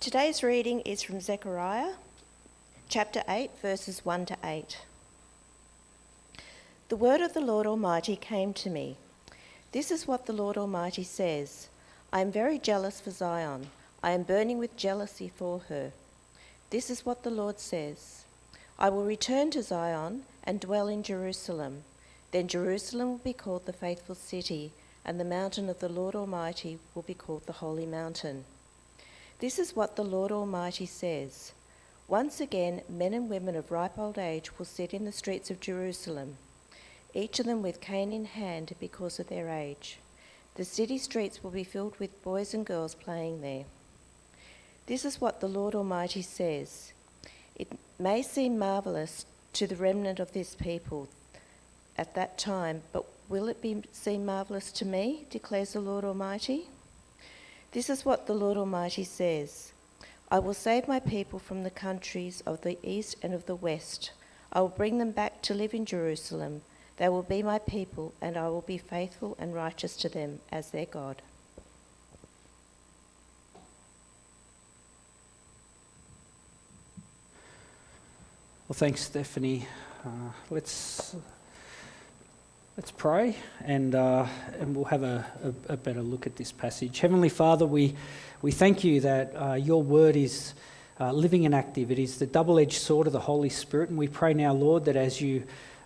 Today's reading is from Zechariah chapter 8, verses 1 to 8. The word of the Lord Almighty came to me. This is what the Lord Almighty says I am very jealous for Zion. I am burning with jealousy for her. This is what the Lord says I will return to Zion and dwell in Jerusalem. Then Jerusalem will be called the faithful city, and the mountain of the Lord Almighty will be called the holy mountain. This is what the Lord Almighty says Once again, men and women of ripe old age will sit in the streets of Jerusalem each of them with cane in hand because of their age. The city streets will be filled with boys and girls playing there. This is what the Lord Almighty says It may seem marvellous to the remnant of this people at that time, but will it be seem marvellous to me, declares the Lord Almighty? This is what the Lord Almighty says I will save my people from the countries of the east and of the west. I will bring them back to live in Jerusalem they will be my people, and I will be faithful and righteous to them as their God. Well, thanks, Stephanie. Uh, let's let's pray, and uh, and we'll have a, a, a, better look at this passage. Heavenly Father, we we thank you that uh, your word is. Uh, living and active. It is the double edged sword of the Holy Spirit. And we pray now, Lord, that as you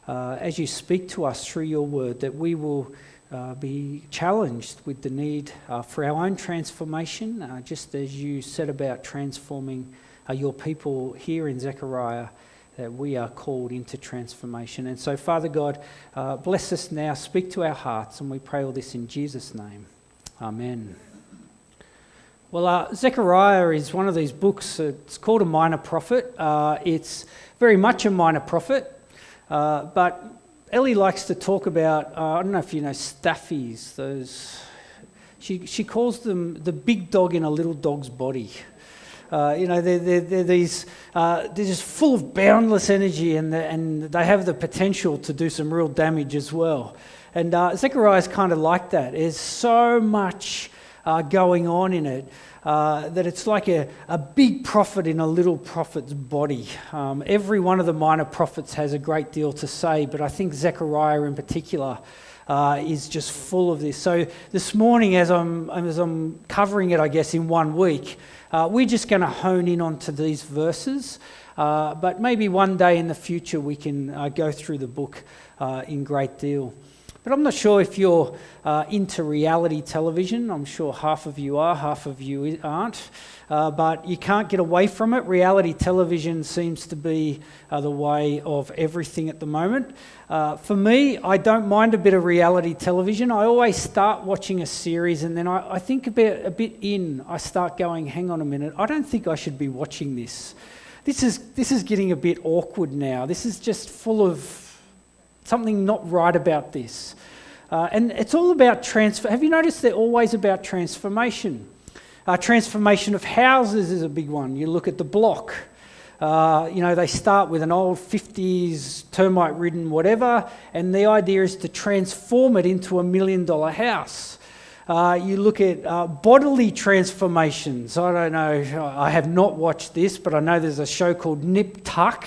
uh, as you speak to us through your word, that we will uh, be challenged with the need uh, for our own transformation, just as you said about transforming your people here in Zechariah, that we are called into transformation. And so, Father God, uh, bless us now, speak to our hearts, and we pray all this in Jesus' name. Amen. Well, Zechariah is one of these books, it's called a minor prophet. it's very much a minor prophet. Uh, but Ellie likes to talk about, uh, I don't know if you know staffies, those, she, she calls them the big dog in a little dog's body. Uh, you know, they're, they're, they're these, uh, they're just full of boundless energy and, and they have the potential to do some real damage as well. And uh, Zechariah is kind of like that. There's so much uh, going on in it uh, that it's like a, a big prophet in a little prophet's body. Um, every one of the minor prophets has a great deal to say, but I think Zechariah in particular. Uh, is just full of this. So this morning, as I'm as I'm covering it, I guess in one week, uh, we're just going to hone in onto these verses. Uh, but maybe one day in the future we can uh, go through the book uh, in great deal. But I'm not sure if you're uh, into reality television. I'm sure half of you are, half of you aren't. Uh, but you can't get away from it. Reality television seems to be uh, the way of everything at the moment. Uh, for me, I don't mind a bit of reality television. I always start watching a series and then I, I think a bit, a bit in, I start going, hang on a minute, I don't think I should be watching this. This is, this is getting a bit awkward now. This is just full of something not right about this. Uh, and it's all about transfer. Have you noticed they're always about transformation? Uh, transformation of houses is a big one. You look at the block. Uh, you know, they start with an old 50s termite ridden whatever, and the idea is to transform it into a million dollar house. Uh, you look at uh, bodily transformations. I don't know, I have not watched this, but I know there's a show called Nip Tuck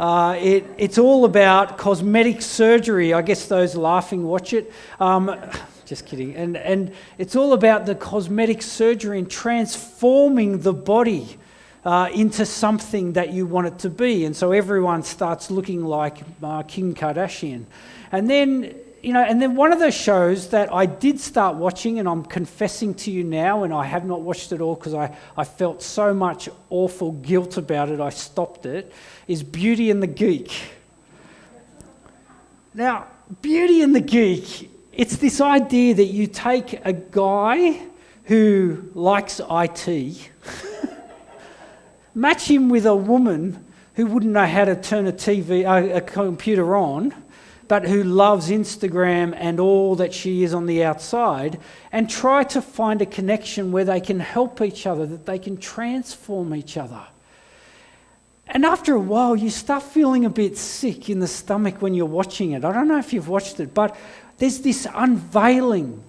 uh, it, it's all about cosmetic surgery. I guess those laughing watch it. Um, just kidding. And, and it's all about the cosmetic surgery and transforming the body uh, into something that you want it to be. And so everyone starts looking like uh, Kim Kardashian. And then you know, and then one of those shows that I did start watching, and I'm confessing to you now, and I have not watched it all because I, I felt so much awful guilt about it, I stopped it, is Beauty and the Geek. Now, Beauty and the Geek, it's this idea that you take a guy who likes IT, match him with a woman who wouldn't know how to turn a TV, a, uh, a computer on but who loves Instagram and all that she is on the outside, and try to find a connection where they can help each other, that they can transform each other. And after a while, you start feeling a bit sick in the stomach when you're watching it. I don't know if you've watched it, but there's this unveiling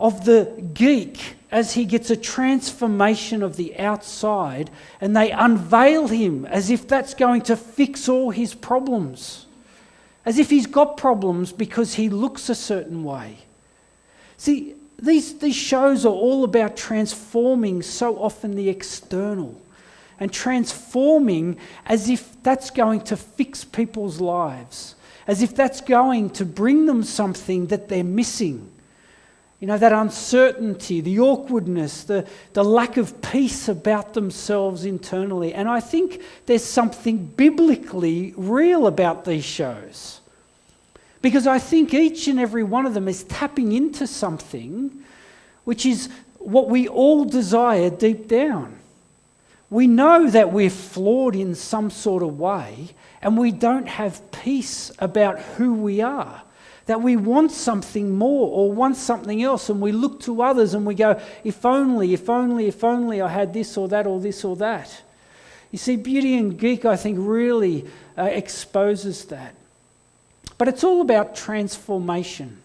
of the geek as he gets a transformation of the outside and they unveil him as if that's going to fix all his problems. As if he's got problems because he looks a certain way. See, these, these shows are all about transforming so often the external and transforming as if that's going to fix people's lives, as if that's going to bring them something that they're missing. You know, that uncertainty, the awkwardness, the, the lack of peace about themselves internally. And I think there's something biblically real about these shows. Because I think each and every one of them is tapping into something which is what we all desire deep down. We know that we're flawed in some sort of way, and we don't have peace about who we are that we want something more or want something else, and we look to others and we go, if only, if only, if only I had this or that or this or that. You see, Beauty and Geek, I think, really uh, exposes that. But it's all about transformation.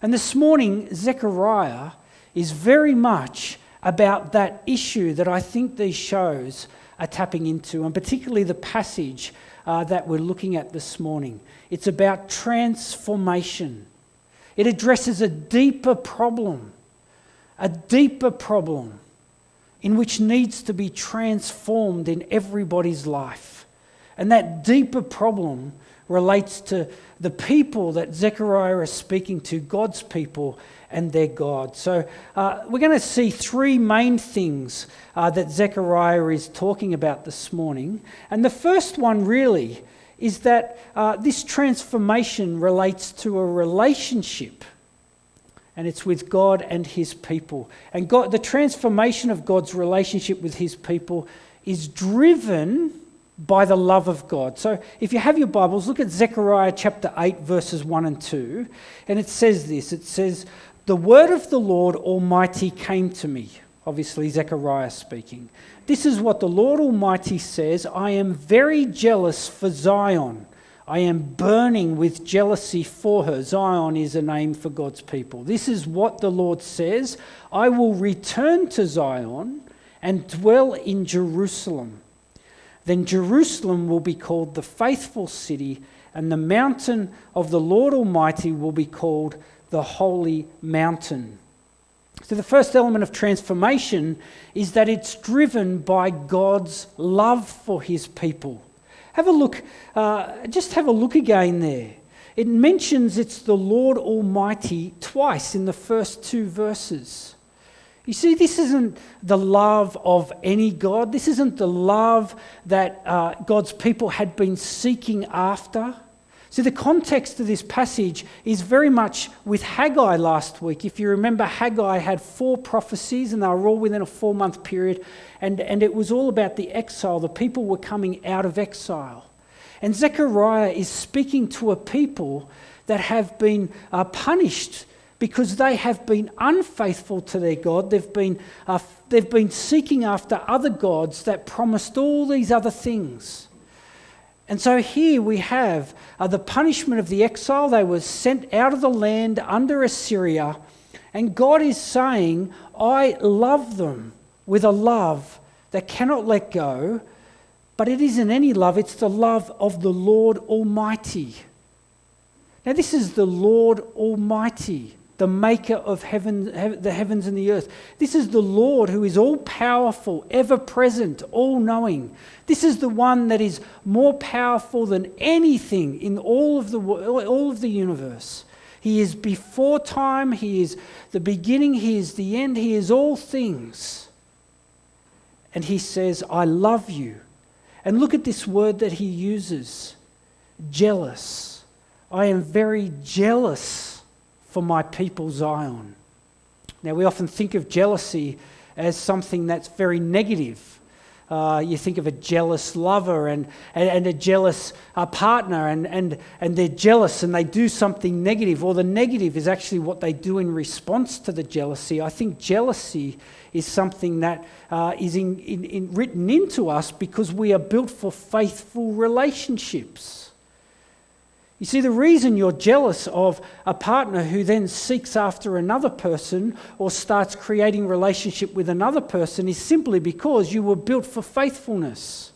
And this morning, Zechariah is very much about that issue that I think these shows are tapping into, and particularly the passage uh, that we're looking at this morning. It's about transformation. It addresses a deeper problem, a deeper problem in which needs to be transformed in everybody's life. And that deeper problem relates to the people that Zechariah is speaking to, God's people and their God. So uh, we're going to see three main things uh, that Zechariah is talking about this morning. And the first one really is that uh, this transformation relates to a relationship and it's with God and his people. And God, the transformation of God's relationship with his people is driven by the love of God. So if you have your Bibles, look at Zechariah chapter 8, verses 1 and 2. And it says this it says, The word of the Lord Almighty came to me. Obviously, Zechariah speaking. This is what the Lord Almighty says I am very jealous for Zion. I am burning with jealousy for her. Zion is a name for God's people. This is what the Lord says I will return to Zion and dwell in Jerusalem. Then Jerusalem will be called the faithful city, and the mountain of the Lord Almighty will be called the holy mountain. So, the first element of transformation is that it's driven by God's love for his people. Have a look, uh, just have a look again there. It mentions it's the Lord Almighty twice in the first two verses. You see, this isn't the love of any God. This isn't the love that uh, God's people had been seeking after. See, the context of this passage is very much with Haggai last week. If you remember, Haggai had four prophecies and they were all within a four month period, and, and it was all about the exile. The people were coming out of exile. And Zechariah is speaking to a people that have been uh, punished because they have been unfaithful to their God. They've been, uh, they've been seeking after other gods that promised all these other things. And so here we have uh, the punishment of the exile. They were sent out of the land under Assyria. And God is saying, I love them with a love that cannot let go. But it isn't any love, it's the love of the Lord Almighty. Now, this is the Lord Almighty the maker of heaven, the heavens and the earth. This is the Lord who is all powerful, ever present, all knowing. This is the one that is more powerful than anything in all of the, all of the universe. He is before time, He is the beginning, He is the end, He is all things. And He says, I love you. And look at this word that He uses jealous. I am very jealous for my people Zion. Now, we often think of jealousy as something that's very negative. Uh, you think of a jealous lover and, and, and a jealous uh, partner, and, and, and they're jealous and they do something negative, or the negative is actually what they do in response to the jealousy. I think jealousy is something that uh, is in, in, in written into us because we are built for faithful relationships. You see, the reason you're jealous of a partner who then seeks after another person or starts creating relationship with another person is simply because you were built for faithfulness.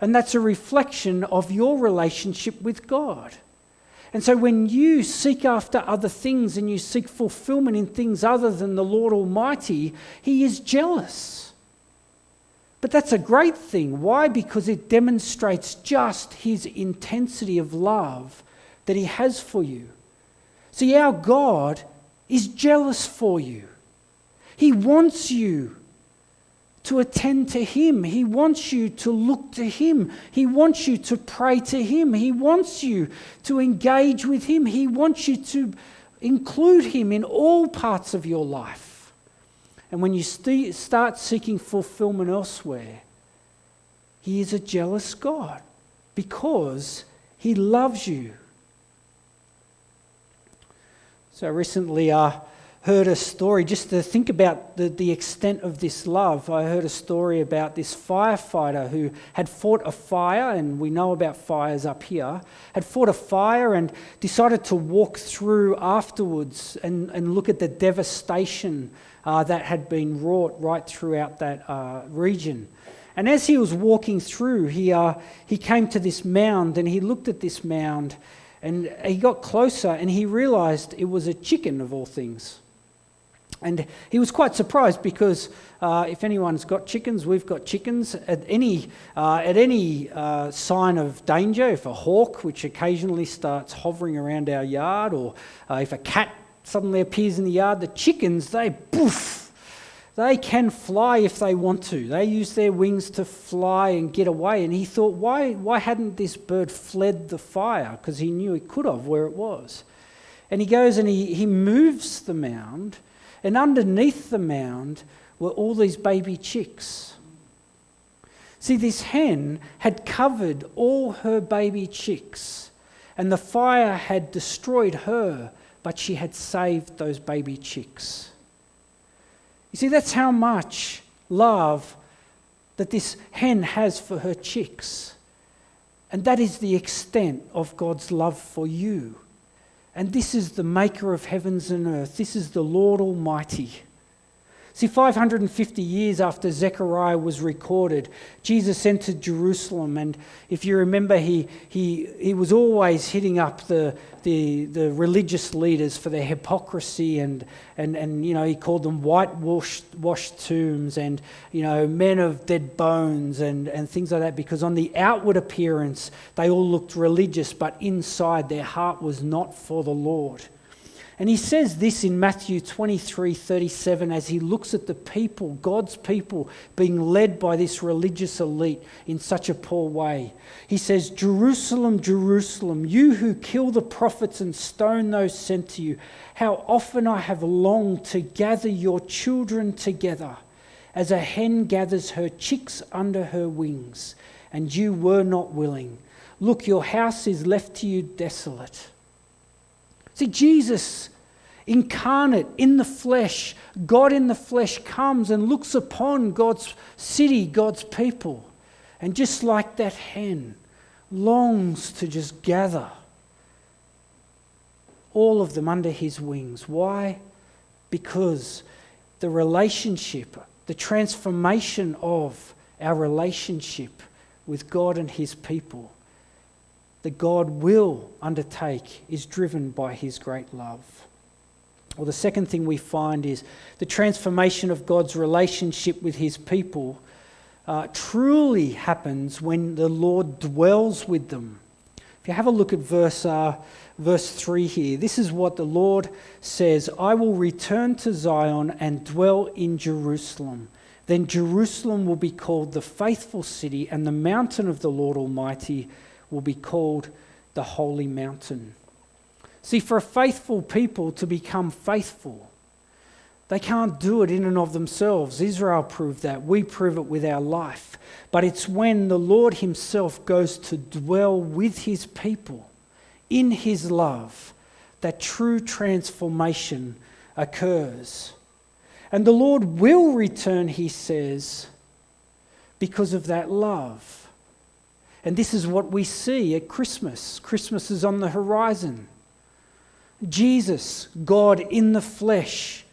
And that's a reflection of your relationship with God. And so when you seek after other things and you seek fulfillment in things other than the Lord Almighty, He is jealous. But that's a great thing. Why? Because it demonstrates just His intensity of love that He has for you. See, our God is jealous for you, He wants you to attend to Him. He wants you to look to Him. He wants you to pray to Him. He wants you to engage with Him. He wants you to include Him in all parts of your life. And when you st- start seeking fulfillment elsewhere, He is a jealous God because He loves you. So recently, uh, heard a story, just to think about the, the extent of this love, I heard a story about this firefighter who had fought a fire, and we know about fires up here, had fought a fire and decided to walk through afterwards and, and look at the devastation uh, that had been wrought right throughout that uh, region. And as he was walking through, he, uh, he came to this mound and he looked at this mound and he got closer and he realized it was a chicken of all things. And he was quite surprised because uh, if anyone's got chickens, we've got chickens. At any, uh, at any uh, sign of danger, if a hawk, which occasionally starts hovering around our yard, or uh, if a cat suddenly appears in the yard, the chickens, they poof, they can fly if they want to. They use their wings to fly and get away. And he thought, why, why hadn't this bird fled the fire? Because he knew it could have where it was. And he goes and he, he moves the mound and underneath the mound were all these baby chicks. See, this hen had covered all her baby chicks, and the fire had destroyed her, but she had saved those baby chicks. You see, that's how much love that this hen has for her chicks. And that is the extent of God's love for you. And this is the maker of heavens and earth. This is the Lord Almighty. See, 550 years after Zechariah was recorded, Jesus entered Jerusalem. And if you remember, he, he, he was always hitting up the, the, the religious leaders for their hypocrisy. And, and, and you know, he called them whitewashed washed tombs and, you know, men of dead bones and, and things like that. Because on the outward appearance, they all looked religious, but inside their heart was not for the Lord. And he says this in Matthew 23 37 as he looks at the people, God's people, being led by this religious elite in such a poor way. He says, Jerusalem, Jerusalem, you who kill the prophets and stone those sent to you, how often I have longed to gather your children together as a hen gathers her chicks under her wings, and you were not willing. Look, your house is left to you desolate. See, Jesus, incarnate in the flesh, God in the flesh, comes and looks upon God's city, God's people. And just like that hen, longs to just gather all of them under his wings. Why? Because the relationship, the transformation of our relationship with God and his people that God will undertake is driven by his great love. Well, the second thing we find is the transformation of God's relationship with his people uh, truly happens when the Lord dwells with them. If you have a look at verse, uh, verse 3 here, this is what the Lord says I will return to Zion and dwell in Jerusalem. Then Jerusalem will be called the faithful city, and the mountain of the Lord Almighty will be called the holy mountain. See, for a faithful people to become faithful, they can't do it in and of themselves. Israel proved that. We prove it with our life. But it's when the Lord Himself goes to dwell with His people in His love that true transformation occurs. And the Lord will return, He says, because of that love. And this is what we see at Christmas. Christmas is on the horizon. Jesus, God in the flesh,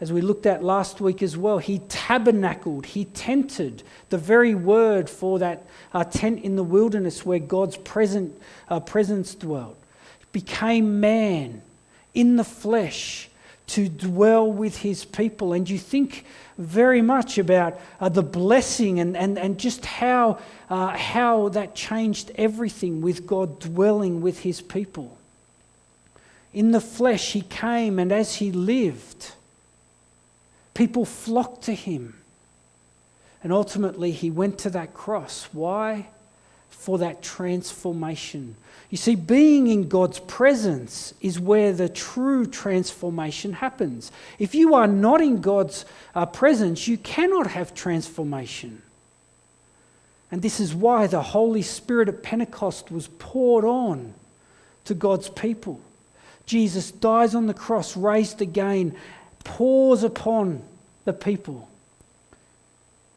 as we looked at last week as well, he tabernacled, he tented, the very word for that uh, tent in the wilderness where God's present, uh, presence dwelt, became man in the flesh to dwell with his people. And you think very much about uh, the blessing and, and, and just how, uh, how that changed everything with God dwelling with his people. In the flesh, he came, and as he lived, people flocked to him. And ultimately, he went to that cross. Why? For that transformation you see, being in God's presence is where the true transformation happens. If you are not in God's uh, presence, you cannot have transformation. And this is why the Holy Spirit at Pentecost was poured on to God's people. Jesus dies on the cross, raised again, pours upon the people.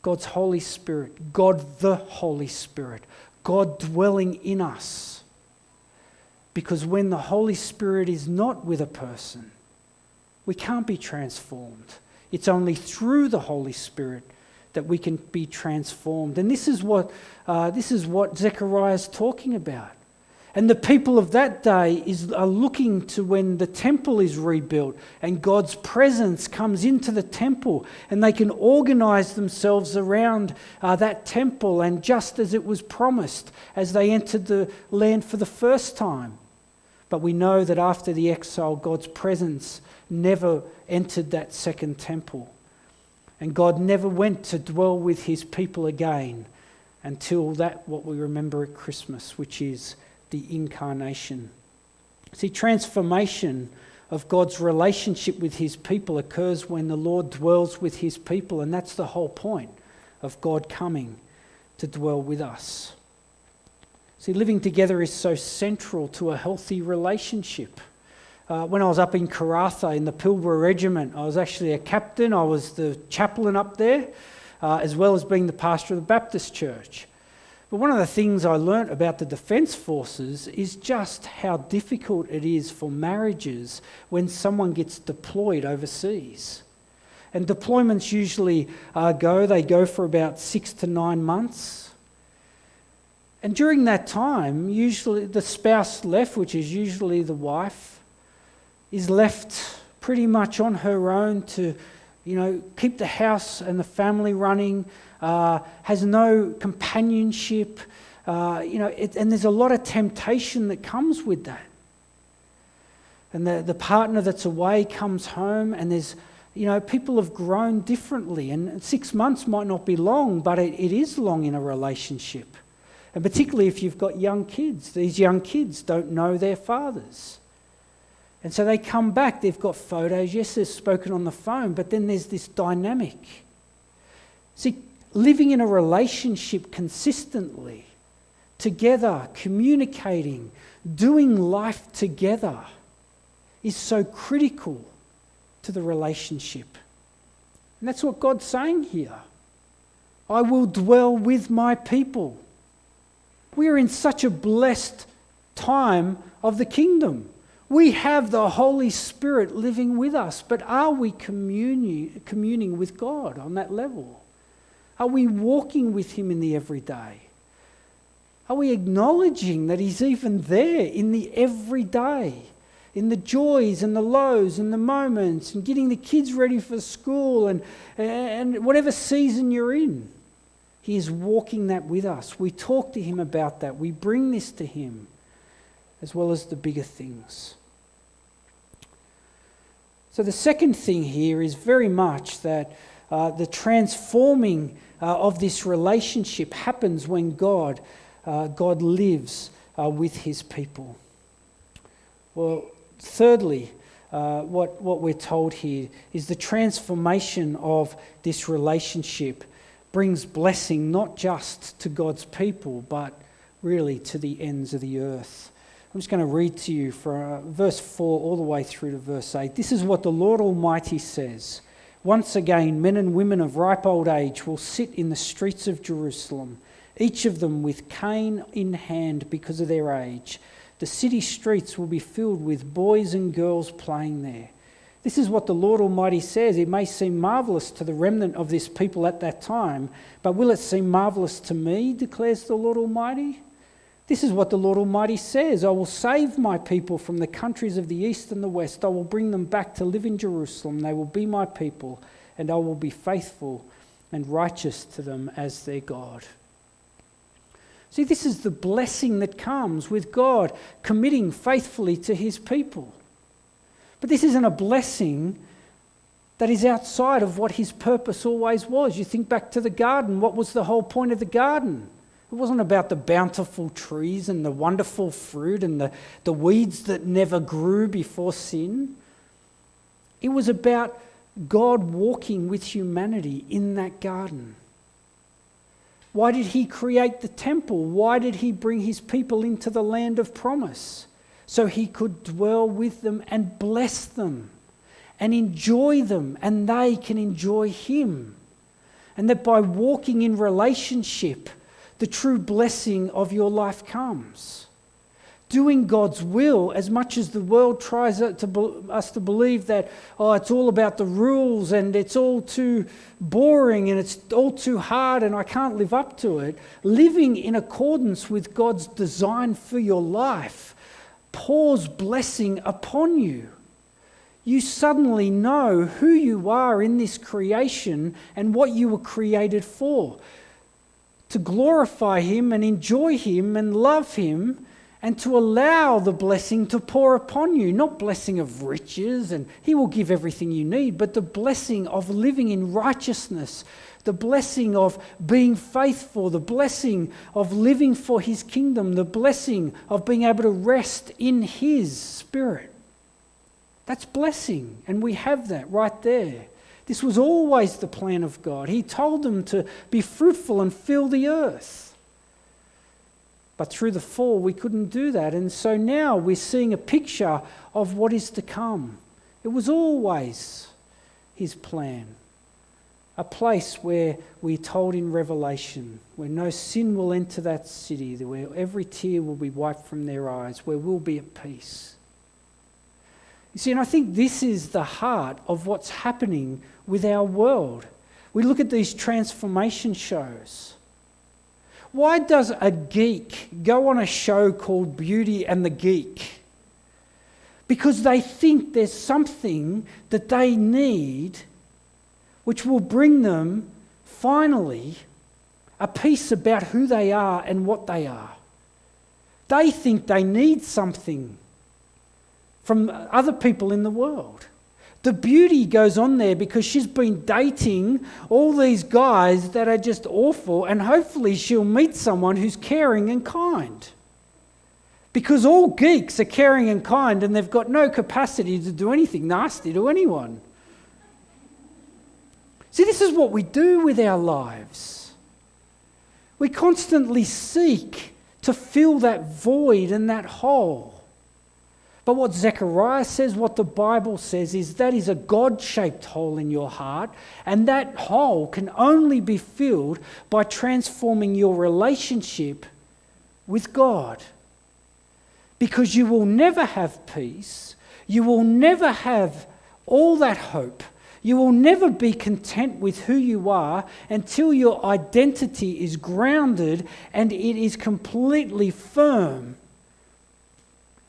God's Holy Spirit, God the Holy Spirit, God dwelling in us because when the Holy Spirit is not with a person, we can't be transformed. It's only through the Holy Spirit that we can be transformed. And this is what, uh, this is what Zechariah is talking about. And the people of that day is, are looking to when the temple is rebuilt and God's presence comes into the temple and they can organize themselves around uh, that temple and just as it was promised as they entered the land for the first time. But we know that after the exile, God's presence never entered that second temple. And God never went to dwell with his people again until that, what we remember at Christmas, which is the incarnation. See, transformation of God's relationship with his people occurs when the Lord dwells with his people, and that's the whole point of God coming to dwell with us. See, living together is so central to a healthy relationship. Uh, when I was up in Karratha in the Pilbara Regiment, I was actually a captain, I was the chaplain up there, uh, as well as being the pastor of the Baptist church. But one of the things I learnt about the Defence Forces is just how difficult it is for marriages when someone gets deployed overseas. And deployments usually uh, go, they go for about six to nine months. And during that time, usually the spouse left, which is usually the wife, is left pretty much on her own to, you know, keep the house and the family running, uh, has no companionship, uh, you know, it, and there's a lot of temptation that comes with that. And the, the partner that's away comes home, and there's, you know, people have grown differently. And six months might not be long, but it, it is long in a relationship. And particularly if you've got young kids, these young kids don't know their fathers. And so they come back, they've got photos. Yes, they've spoken on the phone, but then there's this dynamic. See, living in a relationship consistently, together, communicating, doing life together is so critical to the relationship. And that's what God's saying here. I will dwell with my people. We are in such a blessed time of the kingdom. We have the Holy Spirit living with us, but are we communing, communing with God on that level? Are we walking with Him in the everyday? Are we acknowledging that He's even there in the everyday, in the joys and the lows and the moments, and getting the kids ready for school and, and whatever season you're in? He is walking that with us. We talk to Him about that. We bring this to Him, as well as the bigger things. So, the second thing here is very much that uh, the transforming uh, of this relationship happens when God, uh, God lives uh, with His people. Well, thirdly, uh, what, what we're told here is the transformation of this relationship brings blessing not just to God's people, but really to the ends of the earth. I'm just going to read to you from uh, verse 4 all the way through to verse 8. This is what the Lord Almighty says. Once again, men and women of ripe old age will sit in the streets of Jerusalem each of them with cane in hand because of their age. The city streets will be filled with boys and girls playing there. This is what the Lord Almighty says. It may seem marvellous to the remnant of this people at that time, but will it seem marvellous to me, declares the Lord Almighty? This is what the Lord Almighty says I will save my people from the countries of the east and the west. I will bring them back to live in Jerusalem. They will be my people, and I will be faithful and righteous to them as their God. See, this is the blessing that comes with God committing faithfully to his people. But this isn't a blessing that is outside of what his purpose always was. You think back to the garden, what was the whole point of the garden? It wasn't about the bountiful trees and the wonderful fruit and the, the weeds that never grew before sin. It was about God walking with humanity in that garden. Why did he create the temple? Why did he bring his people into the land of promise? So he could dwell with them and bless them and enjoy them, and they can enjoy him. And that by walking in relationship, the true blessing of your life comes. Doing God's will as much as the world tries to, us to believe that, oh, it's all about the rules and it's all too boring and it's all too hard and I can't live up to it. Living in accordance with God's design for your life pours blessing upon you. You suddenly know who you are in this creation and what you were created for to glorify Him and enjoy Him and love Him and to allow the blessing to pour upon you. Not blessing of riches and He will give everything you need, but the blessing of living in righteousness, the blessing of being faithful, the blessing of living for His kingdom, the blessing of being able to rest in His Spirit. That's blessing, and we have that right there. This was always the plan of God. He told them to be fruitful and fill the earth. But through the fall, we couldn't do that. And so now we're seeing a picture of what is to come. It was always his plan. A place where we're told in Revelation, where no sin will enter that city, where every tear will be wiped from their eyes, where we'll be at peace. You see, and I think this is the heart of what's happening with our world. We look at these transformation shows. Why does a geek go on a show called Beauty and the Geek? Because they think there's something that they need which will bring them finally a peace about who they are and what they are. They think they need something from other people in the world. The beauty goes on there because she's been dating all these guys that are just awful, and hopefully she'll meet someone who's caring and kind. Because all geeks are caring and kind, and they've got no capacity to do anything nasty to anyone. See, this is what we do with our lives. We constantly seek to fill that void and that hole. But what Zechariah says, what the Bible says, is that is a God shaped hole in your heart, and that hole can only be filled by transforming your relationship with God. Because you will never have peace, you will never have all that hope, you will never be content with who you are until your identity is grounded and it is completely firm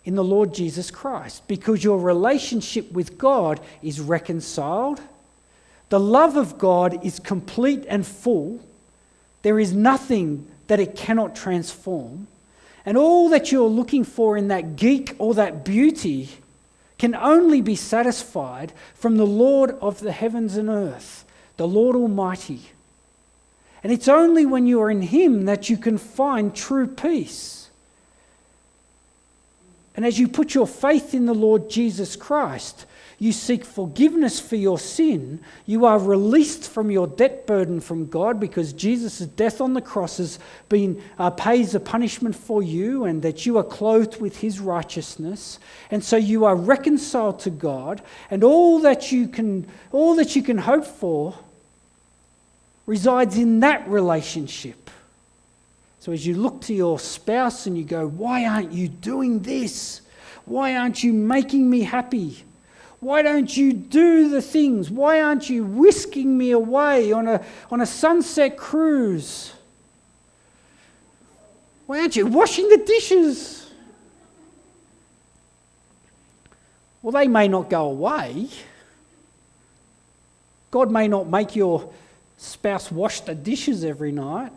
in the Lord Jesus Christ because your relationship with God is reconciled. The love of God is complete and full. There is nothing that it cannot transform. And all that you're looking for in that geek or that beauty can only be satisfied from the Lord of the heavens and earth, the Lord Almighty. And it's only when you are in Him that you can find true peace. And as you put your faith in the Lord Jesus Christ, you seek forgiveness for your sin, you are released from your debt burden from God because Jesus' death on the cross has been uh, pays a punishment for you, and that you are clothed with His righteousness, and so you are reconciled to God, and all that you can all that you can hope for resides in that relationship. So as you look to your spouse and you go, Why aren't you doing this? Why aren't you making me happy? Why don't you do the things? Why aren't you whisking me away on a, on a sunset cruise? Why aren't you washing the dishes? Well, they may not go away. God may not make your spouse wash the dishes every night,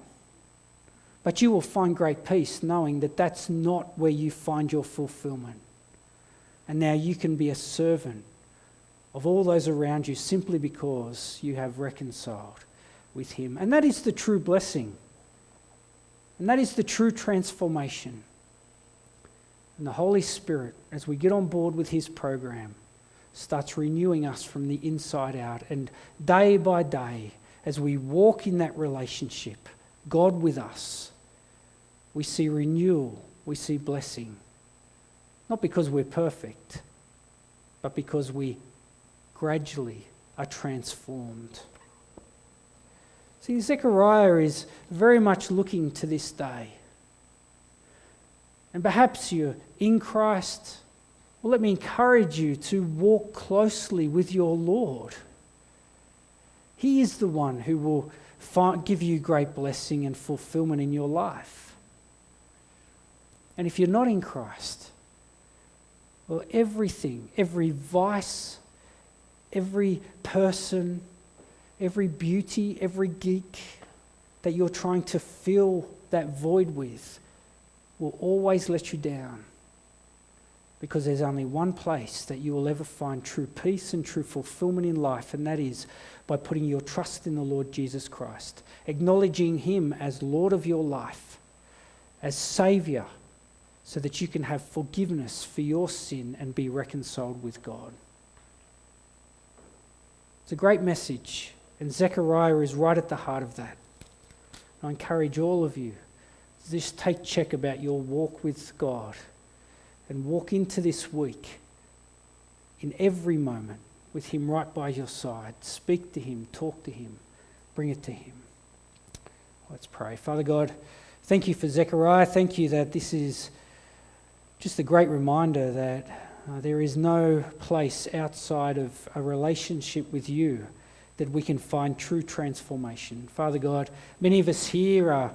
but you will find great peace knowing that that's not where you find your fulfillment. And now you can be a servant of all those around you simply because you have reconciled with Him. And that is the true blessing. And that is the true transformation. And the Holy Spirit, as we get on board with His program, starts renewing us from the inside out. And day by day, as we walk in that relationship, God with us, we see renewal, we see blessing. Not because we're perfect, but because we gradually are transformed. See, Zechariah is very much looking to this day. And perhaps you're in Christ. Well, let me encourage you to walk closely with your Lord. He is the one who will give you great blessing and fulfillment in your life. And if you're not in Christ, well, everything, every vice, every person, every beauty, every geek that you're trying to fill that void with will always let you down. Because there's only one place that you will ever find true peace and true fulfillment in life, and that is by putting your trust in the Lord Jesus Christ, acknowledging Him as Lord of your life, as Saviour, so that you can have forgiveness for your sin and be reconciled with God. It's a great message, and Zechariah is right at the heart of that. I encourage all of you just take check about your walk with God and walk into this week in every moment with Him right by your side. Speak to Him, talk to Him, bring it to Him. Let's pray. Father God, thank you for Zechariah. Thank you that this is just a great reminder that uh, there is no place outside of a relationship with you that we can find true transformation. Father God, many of us here are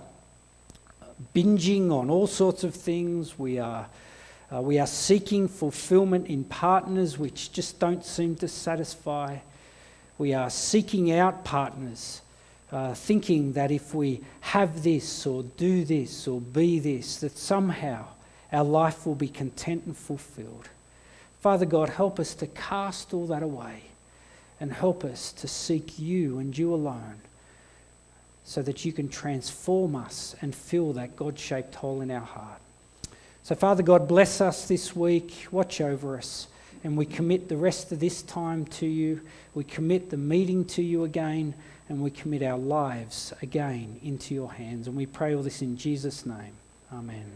binging on all sorts of things. We are, uh, we are seeking fulfillment in partners which just don't seem to satisfy. We are seeking out partners, uh, thinking that if we have this or do this or be this, that somehow our life will be content and fulfilled. Father God, help us to cast all that away and help us to seek you and you alone so that you can transform us and fill that God shaped hole in our heart. So, Father God, bless us this week, watch over us, and we commit the rest of this time to you. We commit the meeting to you again, and we commit our lives again into your hands. And we pray all this in Jesus' name. Amen.